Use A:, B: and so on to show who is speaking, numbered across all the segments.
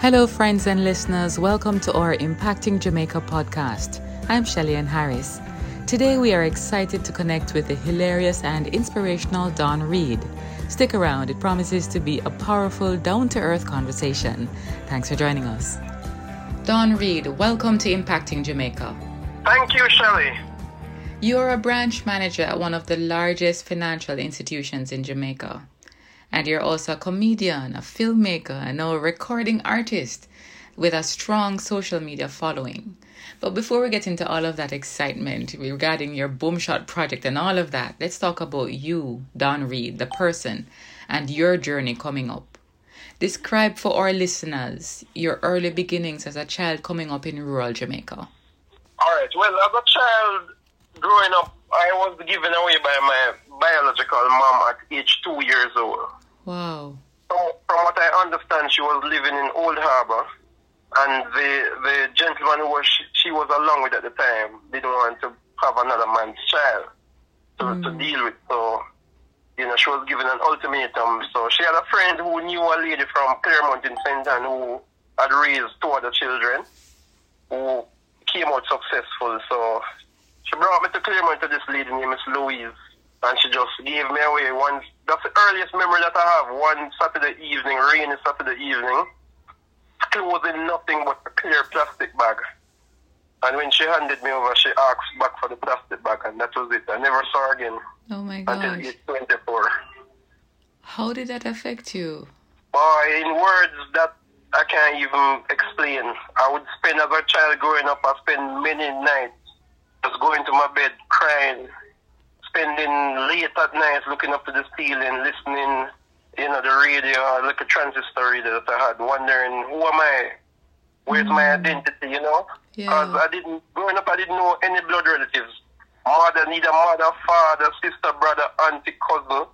A: Hello, friends and listeners. Welcome to our Impacting Jamaica podcast. I'm Shelly Ann Harris. Today, we are excited to connect with the hilarious and inspirational Don Reid. Stick around, it promises to be a powerful, down to earth conversation. Thanks for joining us. Don Reid, welcome to Impacting Jamaica.
B: Thank you, Shelly.
A: You're a branch manager at one of the largest financial institutions in Jamaica. And you're also a comedian, a filmmaker, and now a recording artist with a strong social media following. But before we get into all of that excitement regarding your Boomshot project and all of that, let's talk about you, Don Reid, the person, and your journey coming up. Describe for our listeners your early beginnings as a child coming up in rural Jamaica.
B: All right. Well, as a child growing up, I was given away by my biological mom at age two years old.
A: Wow.
B: From, from what I understand, she was living in Old Harbor, and the the gentleman who was she, she was along with at the time didn't want to have another man's child to, to hmm. deal with. So, you know, she was given an ultimatum. So she had a friend who knew a lady from Claremont in St. Ann who had raised two other children who came out successful. So she brought me to Claremont to this lady named Miss Louise, and she just gave me away one. That's the earliest memory that I have. One Saturday evening, rainy Saturday evening, clothes in nothing but a clear plastic bag. And when she handed me over, she asked back for the plastic bag, and that was it. I never saw her again
A: Oh my
B: god!
A: until
B: age 24.
A: How did that affect you?
B: Boy, in words that I can't even explain. I would spend as a child growing up, I spend many nights just going to my bed crying, spending late at night looking up to the ceiling, listening, you know, the radio, like a transistor radio that I had, wondering who am I? Where's my mm. identity, you know?
A: Yeah.
B: Because I didn't, growing up, I didn't know any blood relatives. Mother, neither mother, father, sister, brother, auntie, cousin.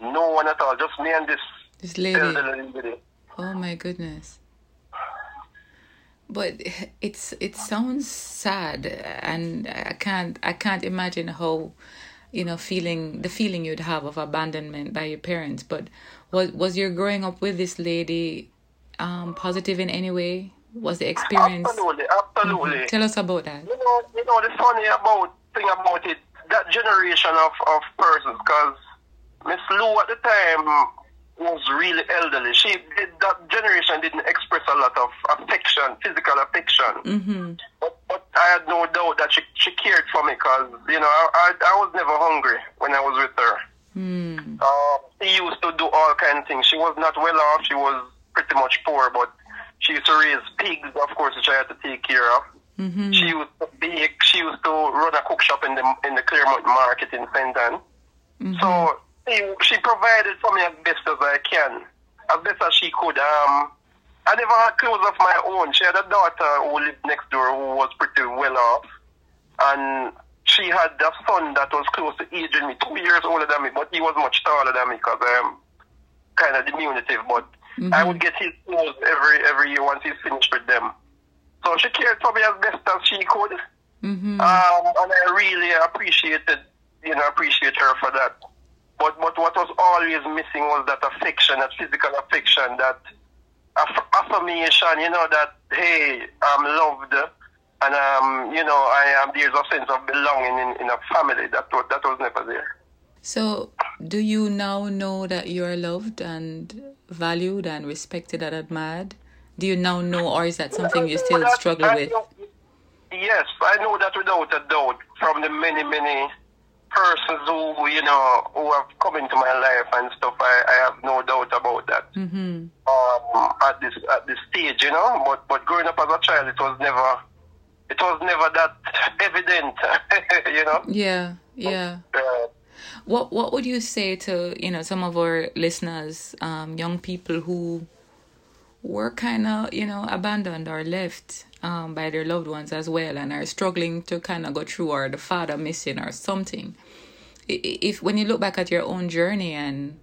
B: No one at all. Just me and this
A: This lady.
B: elderly lady.
A: Oh my goodness. But it's it sounds sad and I can't I can't imagine how you know feeling the feeling you'd have of abandonment by your parents. But was was your growing up with this lady um positive in any way? Was the experience
B: Absolutely, absolutely.
A: tell us about that.
B: You know, you know the funny about thing about it, that generation of, of persons, because Miss Lou at the time was really elderly. She did, that generation didn't express a lot of affection, physical affection.
A: mhm
B: But, but I had no doubt that she, she cared for me because, you know, I, I, I was never hungry when I was with her.
A: hmm
B: Um, she used to do all kind of things. She was not well off. She was pretty much poor, but she used to raise pigs, of course, which I had to take care of.
A: mhm
B: She used to bake. She used to run a cook shop in the in the Claremont Market in St. Ann. So she, she provided for me as best as I can, as best as she could. Um, I never had clothes of my own. She had a daughter who lived next door who was pretty well off, and she had a son that was close to age with me, two years older than me, but he was much taller than me because I'm kind of diminutive. But I would get his clothes every every year once he's finished with them. So she cared for me as best as she could.
A: mhm
B: Um, and I really appreciated, you know, appreciate her for that. But but what was always missing was that affection, that physical affection, that aff- affirmation. You know that hey, I'm loved, and um, you know, I am. There's a sense of belonging in, in a family that was that was never there.
A: So, do you now know that you are loved and valued and respected and admired? Do you now know, or is that something you still struggle with?
B: yes, I know that without a doubt from the many, many persons who, you know, who have come into my life and stuff. I, I have no doubt about that.
A: Mm-hmm.
B: Um, at this at this stage, you know, but but growing up as a child, it was never, it was never that evident, you know.
A: Yeah, yeah.
B: Uh,
A: What What would you say to you know some of our listeners, um, young people who were kind of, you know, abandoned or left um, by their loved ones as well and are struggling to kind of go through or the father missing or something. If when you look back at your own journey and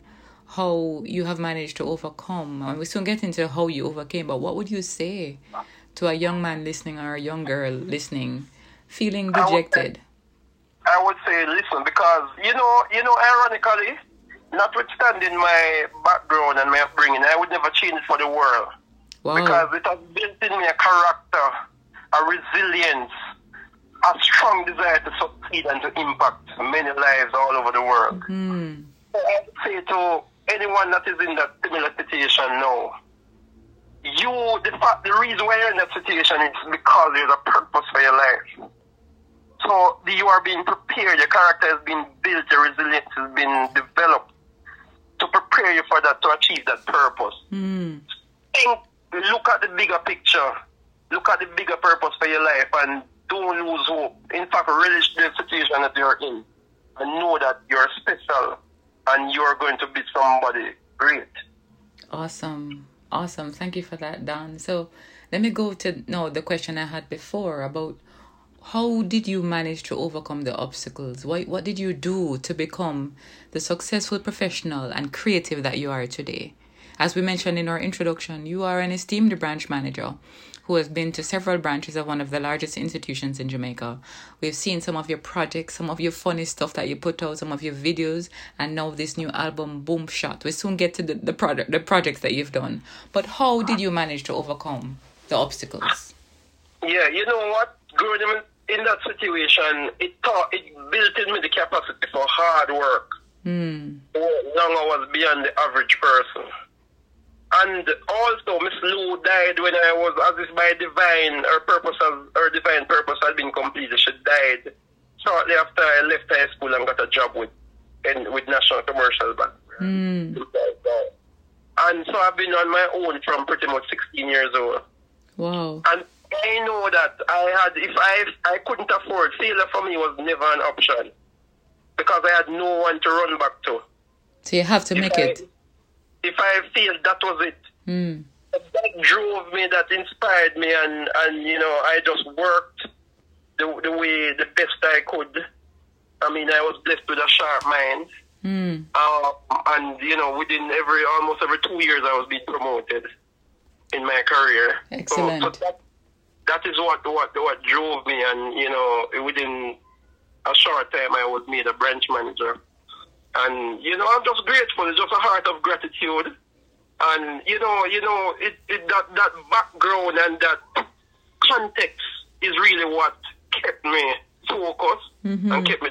A: how you have managed to overcome, and we soon get into how you overcame, but what would you say to a young man listening or a young girl listening, feeling dejected?
B: I would say, listen, because you know, you know, ironically, notwithstanding my background and my upbringing, I would never change for the world. Wow. Because it has built in me a character, a resilience, a strong desire to succeed and to impact many lives all over the world. Mm. I would say to anyone that is in that similar situation now, you, the fact, the reason why you're in that situation is because there's a purpose for your life. So you are being prepared, your character has been built, your resilience has been developed to prepare you for that, to achieve that purpose. Mm. Think, look at the bigger picture, look at the bigger purpose for your life, and don't lose hope. In fact, relish the situation that you're in, and know that you're special, and you're going to be somebody great.
A: Awesome, awesome. Thank you for that, Don. So let me go to no the question I had before about how did you manage to overcome the obstacles? What, what did you do to become the successful professional and creative that you are today? As we mentioned in our introduction, you are an esteemed branch manager who has been to several branches of one of the largest institutions in Jamaica. We've seen some of your projects, some of your funny stuff that you put out, some of your videos, and now this new album, Boom Shot. We soon get to the, the product the projects that you've done. But how did you manage to overcome the obstacles?
B: Yeah, you know what? Growing in that situation, it taught, it built in me the capacity for hard work. Mm. Long hours beyond the average person. And also, Miss Lou died when I was, as if by divine, her purpose, has, her divine purpose had been completed. She died shortly after I left high school and got a job with, in, with National Commercial Bank. Mm. And so I've been on my own from pretty much 16 years old.
A: Wow.
B: And I know that I had, if I I couldn't afford, failure for me was never an option because I had no one to run back to.
A: So you have to if make I, it.
B: If I failed, that was it. Mm. That drove me, that inspired me, and, and you know, I just worked the, the way, the best I could. I mean, I was blessed with a sharp mind. Mm. Uh, and, you know, within every, almost every two years, I was being promoted in my career.
A: Excellent. So, so that,
B: that is what what what drove me, and you know, within a short time, I was made a branch manager, and you know, I'm just grateful. It's just a heart of gratitude, and you know, you know, it, it that that background and that context is really what kept me focused mm-hmm. and kept me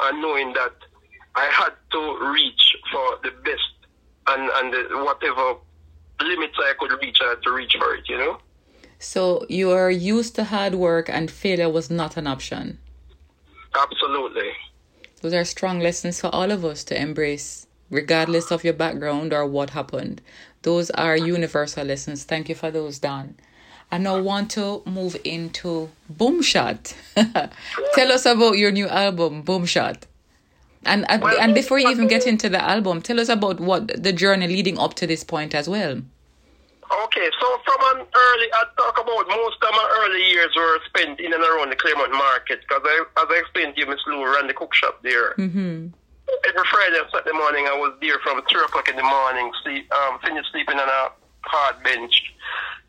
B: and knowing that I had to reach for the best and and the, whatever limits I could reach, I had to reach for it. You know.
A: So you are used to hard work and failure was not an option.
B: Absolutely.
A: Those are strong lessons for all of us to embrace, regardless of your background or what happened. Those are universal lessons. Thank you for those, Don. I now want to move into Boom Shot. tell us about your new album, Boom Shot. And and before you even get into the album, tell us about what the journey leading up to this point as well.
B: Okay, so from an early, I talk about most of my early years were spent in and around the Claremont market because I, as I explained to you, Miss Lou ran the cook shop there. Mm-hmm. Every Friday and Saturday morning, I was there from 3 o'clock in the morning, sleep, um, finish sleeping on a hard bench.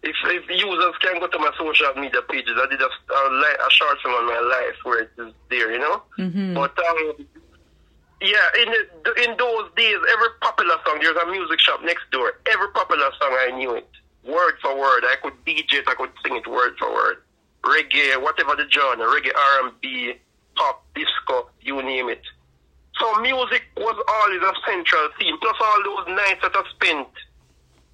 B: If, if users can go to my social media pages, I did a, a, a short film on my life where it is there, you know? Mm-hmm. But um, yeah, in the, in those days, every popular song, there's a music shop next door. Every popular song, I knew it, word for word. I could DJ it, I could sing it word for word. Reggae, whatever the genre, reggae, R&B, pop, disco, you name it. So music was always a central theme. Plus all those nights that I spent,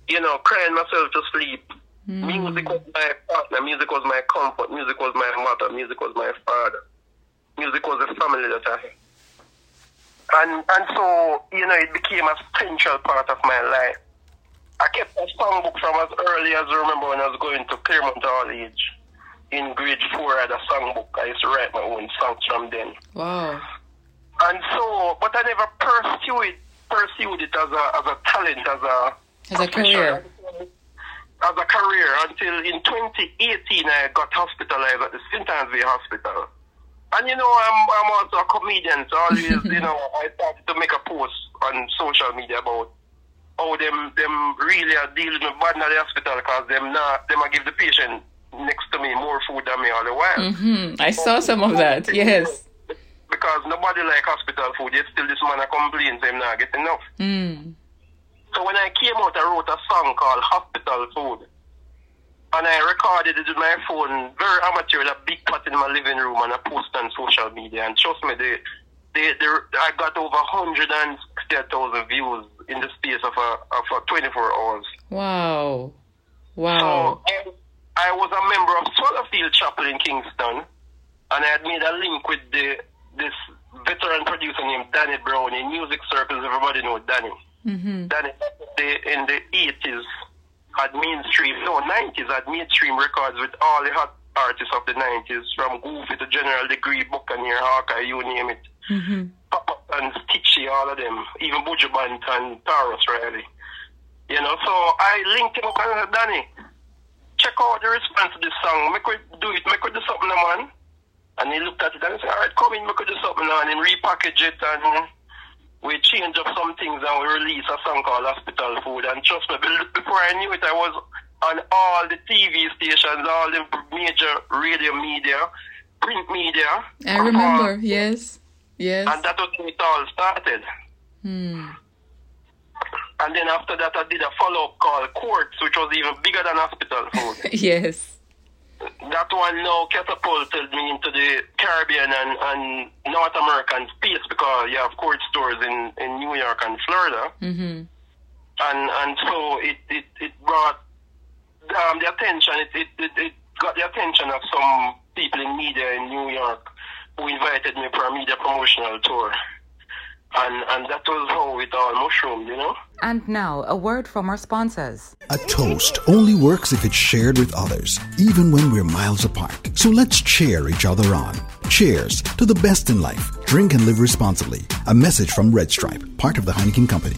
B: you know, crying myself to sleep. Mm. Music was my partner. Music was my comfort. Music was my mother. Music was my father. Music was the family that I had. And and so, you know, it became a central part of my life. I kept a songbook from as early as I remember when I was going to Claremont College. In grade four, I had a songbook. I used to write my own songs from then.
A: Wow.
B: And so, but I never pursued it, pursued it as a, as a talent, as a,
A: as a career.
B: as a career until in 2018 I got hospitalized at the St. Ann's Hospital. And you know, I'm I'm also a comedian, so always, you know, I started to make a post on social media about how them them really are dealing with bad in the hospital because them not them are give the patient next to me more food than me all the while.
A: Mm-hmm. I saw some of that. Yes.
B: Because nobody like hospital food, yet still this man complains them not get enough.
A: Mm.
B: So when I came out, I wrote a song called Hospital Food. And I recorded it with my phone, very amateur, with a big pot in my living room, and I posted on social media. And trust me, they, they, they, I got over 160,000 views in the space of a, of a 24 hours.
A: Wow. Wow.
B: So I, I was a member of Swallowfield Chapel in Kingston, and I had made a link with the this veteran producer named Danny Brown in music circles. Everybody knows Danny.
A: Mm-hmm.
B: Danny the, in the 80s had mainstream, no, 90s had mainstream records with all the hot artists of the 90s, from Goofy to General Degree, Buccaneer, Hawkeye, you name it.
A: Mm-hmm.
B: Papa and Stitchie, all of them, even Buju Banton and Tarrus Riley. You know, so I linked him up and said, Danny, check out the response to this song. Make we do it, make we do something, man. And he looked at it and he said, all right, come in, make we do something. And then repackage it and we changed up some things and we released a song called Hospital Food. And trust me, before I knew it, I was on all the TV stations, all the major radio media, print media.
A: I remember, yes. Yes.
B: And that was when it all started.
A: Hmm.
B: And then after that, I did a follow up called Courts, which was even bigger than Hospital Food.
A: yes.
B: That one now catapulted me into the Caribbean and, and North American space because you have Courts stores in, in New York and Florida.
A: Mm-hmm.
B: And and so it, it, it brought um, the attention, it, it, it, it got the attention of some people in media in New York who invited me for a media promotional tour. And, and that was how it all mushroomed, you know?
A: And now, a word from our sponsors.
C: A toast only works if it's shared with others, even when we're miles apart. So let's cheer each other on. Cheers to the best in life. Drink and live responsibly. A message from Red Stripe, part of the Heineken Company.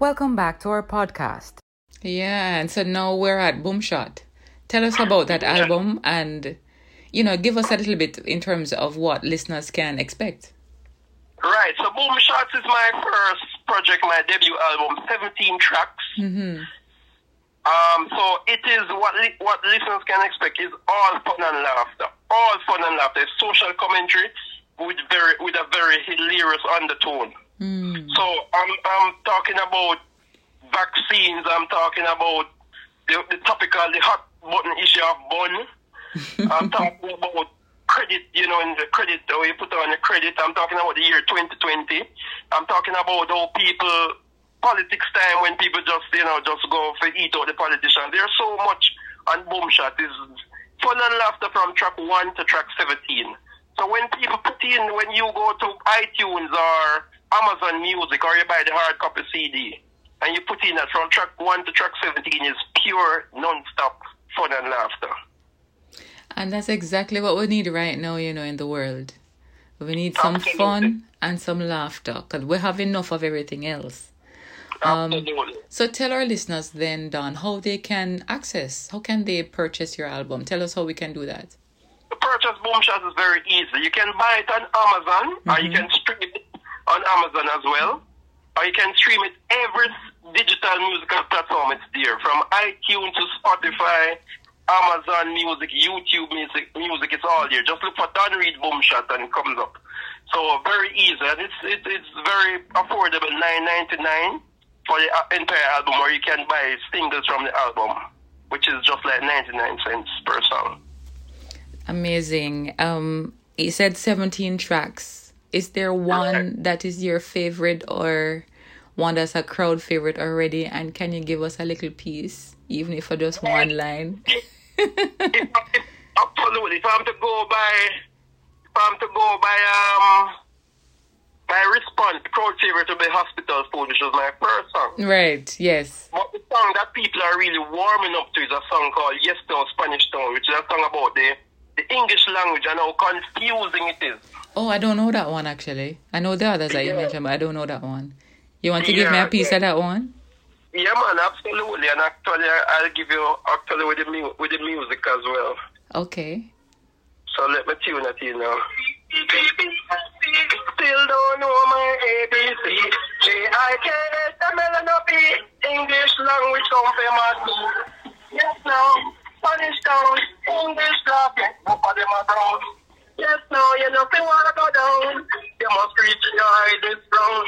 A: Welcome back to our podcast. Yeah, and so now we're at Boomshot. Tell us about that album and, you know, give us a little bit in terms of what listeners can expect.
B: Right, so Boomshot is my first project, my debut album, 17 tracks.
A: Mm-hmm.
B: Um, so it is what li- what listeners can expect is all fun and laughter, all fun and laughter. It's social commentary with very with a very hilarious undertone.
A: Mm.
B: So I'm I'm talking about vaccines. I'm talking about the, the topical, the hot button issue of bun. I'm talking about credit, you know, in the credit, or you put on the credit. I'm talking about the year 2020. I'm talking about how people, politics time when people just, you know, just go for eat out the politicians. There's so much on Boomshot. Is fun and laughter from track 1 to track 17. So when people put in, when you go to iTunes or Amazon Music or you buy the hard copy CD, and you put in that from track 1 to track 17 is pure, non-stop fun and laughter.
A: And that's exactly what we need right now, you know, in the world. We need some Absolutely. fun and some laughter because we have enough of everything else.
B: Um,
A: So tell our listeners then, Don, how they can access, how can they purchase your album? Tell us how we can do that.
B: The purchase Boomshot is very easy. You can buy it on Amazon mm-hmm. or you can stream it on Amazon as well. Or you can stream it every digital musical platform. It's there from iTunes to Spotify, Amazon Music, YouTube Music. Music, it's all there. Just look for Don Reid Boomshot and it comes up. So very easy, and it's it, it's very affordable, nine ninety nine for the uh, entire album, or you can buy singles from the album, which is just like ninety nine cents per song.
A: Amazing. Um, you said seventeen tracks. Is there one that is your favorite or one that's a crowd favorite already? And can you give us a little piece, even if for just one line?
B: Absolutely. If I'm to go by, if I'm to go by, um, my response, crowd favorite to be Hospital Food, which was my first song.
A: Right, yes.
B: But the song that people are really warming up to is a song called Yes No Spanish Town, which is a song about the, the English language and how confusing it is.
A: Oh, I don't know that one actually. I know the others that you mentioned, but I don't know that one. You want to give me a piece
B: yeah.
A: of that one?
B: Yeah, man, absolutely. And actually, I- I'll give you actually with the mu- with the music as well.
A: Okay.
B: So let me tune it in now. Still don't know my ABC. J-I-K-S-M-L-N-O-P. English language come from my. Yes, now. Spanish town. English are brown. Yes, no, You know, want to go down. You must reach your height this brown.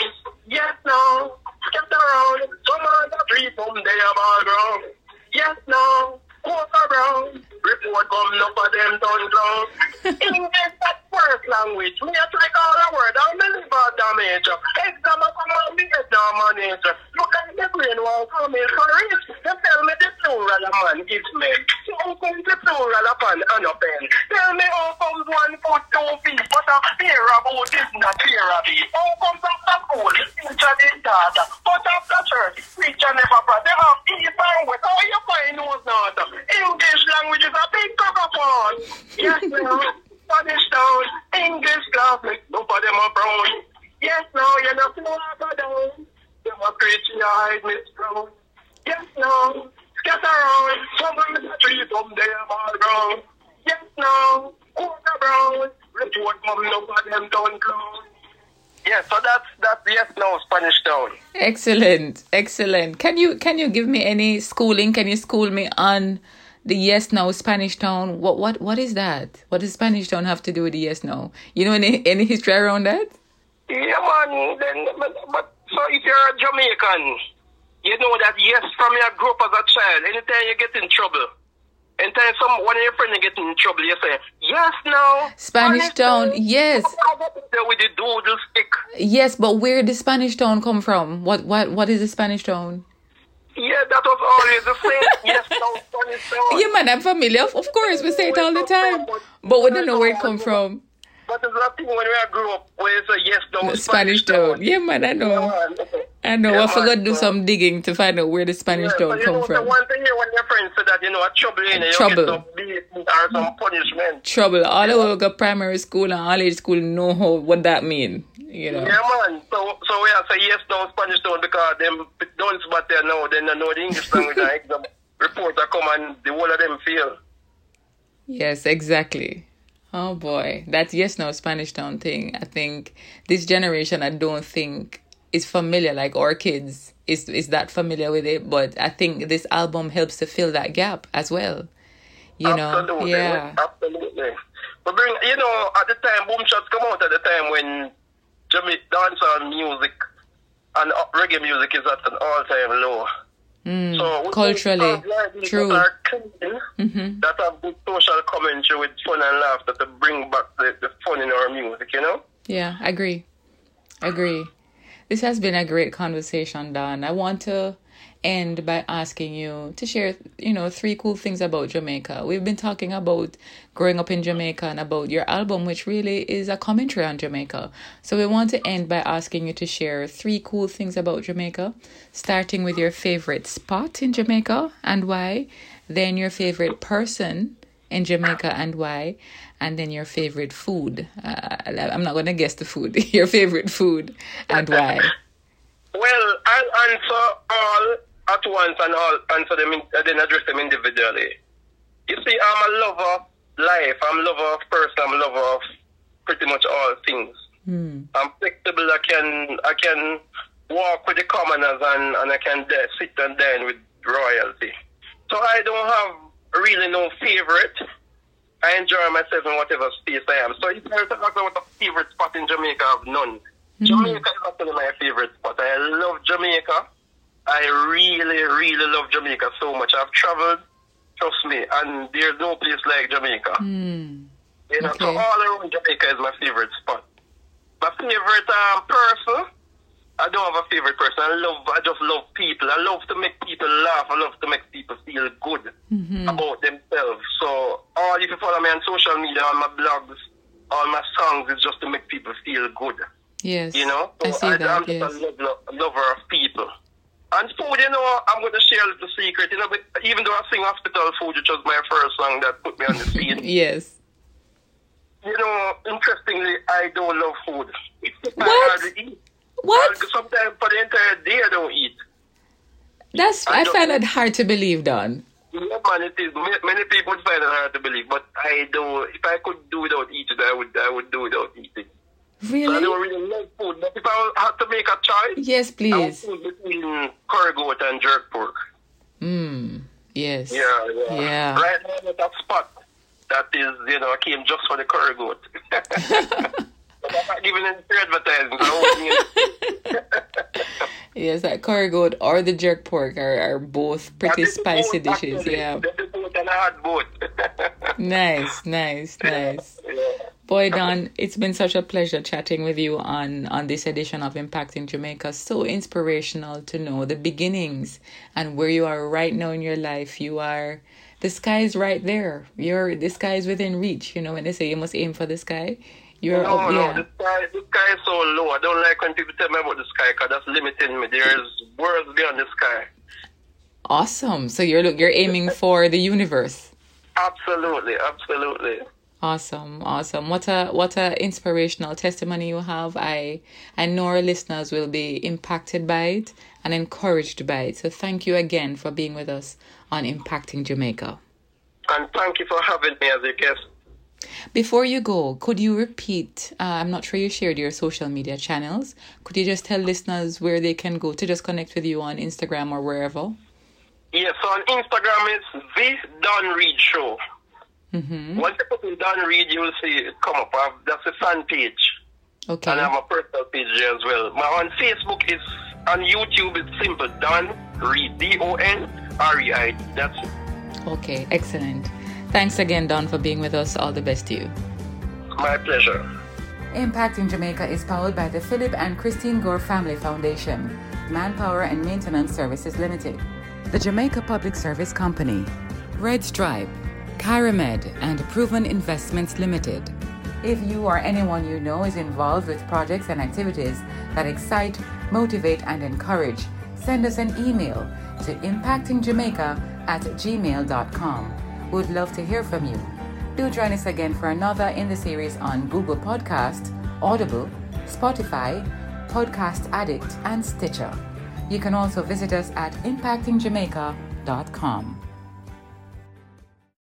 B: Yes, now. Get around. Some of the tree from there about ground. Yes, no, Walk around. Report come up for them done clown. English that first language. Me a try all the word. I'm a liver damage. Exam a come on me head now manage. Look like the brain won't come in for it. You tell me the plural a man gives me. So how comes the plural upon an pen? Tell me how comes one foot two feet. But a fear about is not fear of it. How comes after school? Teacher did data. But after church, preacher never brought. They have and west. How you find those not? English language is a big cockapon. Yes, no. Spanish down. English classic. Both of them are brown. Yes, no. You're not water down. You must reach your height, Miss Brown. Yes, no. Scatter around. Some of the trees from there are ground. Yes, no. Quarter brown. Report from no of them down clown. Yeah, so that's that's yes, no Spanish town.
A: Excellent, excellent. Can you can you give me any schooling? Can you school me on the yes no Spanish town? What what what is that? What does Spanish town have to do with the yes no? You know any any history around that?
B: Yeah, man. Then, but, but so if you're a Jamaican, you know that yes, from your group as a child, anytime you get in trouble, anytime some one of your friends get in trouble, you say yes, no.
A: Spanish town, yes.
B: There with the doodle stick.
A: Yes, but where did the Spanish town come from? What what what is the Spanish town?
B: Yeah, that was always the same. yes, no, Spanish town.
A: Yeah, man, I'm familiar. Of, of course, we say it all the time, but we don't know where it come from.
B: But it's that thing when we grew up where it's a yes, no
A: Spanish town. Yeah, man, I know. I know.
B: Yeah,
A: I forgot to do some digging to find out where the Spanish
B: Yeah,
A: town
B: but you
A: come
B: know,
A: from.
B: The one thing here when your friends say that, you know, a trouble in it,
A: Trouble.
B: you get or some punishment.
A: trouble. All the way we go primary school and all age school know how what that mean. You know.
B: Yeah, man. So, so we have to say yes, no Spanish town because them don't spot there now. They don't know the English language and exam reports are come and the whole of them fail.
A: Yes, exactly. Oh boy, that yes no Spanish town thing. I think this generation I don't think is familiar like our kids is is that familiar with it, but I think this album helps to fill that gap as well. You know.
B: Absolutely.
A: Yeah.
B: Absolutely. But bring, you know, at the time, Boom Shots come out at the time when Jamaican dancehall music and reggae music is at an all-time low.
A: Mm,
B: So
A: culturally, true.
B: That, are clean,
A: Mm-hmm.
B: that have good social commentary with fun and laughter to bring back the, the fun in our music, you know?
A: Yeah, I agree. Agree. This has been a great conversation, Don. I want to end by asking you to share, you know, three cool things about Jamaica. We've been talking about growing up in Jamaica and about your album, which really is a commentary on Jamaica. So we want to end by asking you to share three cool things about Jamaica, starting with your favorite spot in Jamaica and why, then your favorite person in Jamaica and why, and then your favorite food. Uh, I'm not going to guess the food. your favorite food and why.
B: Well, I'll answer all at once and all answer them, in, then address them individually. You see, I'm a lover of life. I'm a lover of person. I'm a lover of pretty much all things. I'm flexible. I can I can walk with the commoners and, and I can de- sit and dine with royalty. So I don't have really no favorite. I enjoy myself in whatever space I am. So if I talk about a favorite spot in Jamaica, I have none. Jamaica is actually my favorite spot. I love Jamaica. I really, really love Jamaica so much. I've traveled, trust me, and there's no place like Jamaica. You know, so
A: Okay.
B: all around Jamaica is my favorite spot. My favorite um, person, I don't have a favorite person. I love, I just love people. I love to make people laugh. I love to make people feel good
A: Mm-hmm.
B: about themselves. So, all if you follow me on social media, on my blogs, all my songs is just to make people feel good.
A: Yes.
B: You know,
A: I see
B: am
A: that.
B: just
A: Yes.
B: a lover, lover of people. And food, you know, I'm going to share a little secret. You know, but even though I sing Hospital Food, which was my first song that put me on the scene,
A: Yes.
B: you know, interestingly, I don't love food. I
A: What?
B: hardly eat.
A: What?
B: Sometimes for the entire day, I don't eat.
A: That's
B: I
A: I find that hard to believe, Don.
B: Yeah, man, it is. Many people find it hard to believe, but I do. If I could do without eating, I would. I would do without eating. So I
A: Really?
B: don't really love food, but if I had to make a choice,
A: Yes, please.
B: I would between curry goat and jerk pork.
A: Mm. Yes.
B: Yeah, yeah.
A: Yeah.
B: Right now, I'm at a spot that is, you know, I came just for the curry goat. but I'm not giving any free advertising. So I won't
A: Yes, that curry goat or the jerk pork are, are both pretty spicy
B: both,
A: dishes.
B: actually.
A: Yeah.
B: This is both and I had both.
A: Nice, nice, nice.
B: Yeah.
A: Boy, Don, it's been such a pleasure chatting with you on on this edition of Impacting Jamaica. So inspirational to know the beginnings and where you are right now in your life. You are the sky is right there. You're the sky is within reach. You know when they say you must aim for the sky, you're
B: No,
A: up.
B: no,
A: Yeah,
B: the sky, the sky is so low. I don't like when people tell me about the sky because that's limiting me. There's worlds beyond the sky.
A: awesome. So you're look, you're aiming for the universe.
B: Absolutely, absolutely.
A: Awesome, awesome. What a what a inspirational testimony you have. I I know our listeners will be impacted by it and encouraged by it. So thank you again for being with us on Impacting Jamaica.
B: And thank you for having me as a guest.
A: Before you go, could you repeat? Uh, I'm not sure you shared your social media channels. Could you just tell listeners where they can go to just connect with you on Instagram or wherever?
B: Yes, so on Instagram it's the Don Reid Show.
A: Mm-hmm.
B: Once you put in Don Reid, you will see it come up. Have- That's a fan page.
A: Okay.
B: And I have a personal page there as well. My on Facebook is on YouTube it's simple Don Reid. D O N R E I. That's it.
A: Okay. Excellent. Thanks again, Don, for being with us. All the best to you.
B: My pleasure.
A: Impacting Jamaica is powered by the Philip and Christine Gore Family Foundation, Manpower and Maintenance Services Limited, the Jamaica Public Service Company, Red Stripe, Kyramed, and Proven Investments Limited. If you or anyone you know is involved with projects and activities that excite, motivate, and encourage, send us an email to impactingjamaica at gmail.com. We'd love to hear from you. Do join us again for another in the series on Google Podcast, Audible, Spotify, Podcast Addict, and Stitcher. You can also visit us at impactingjamaica.com.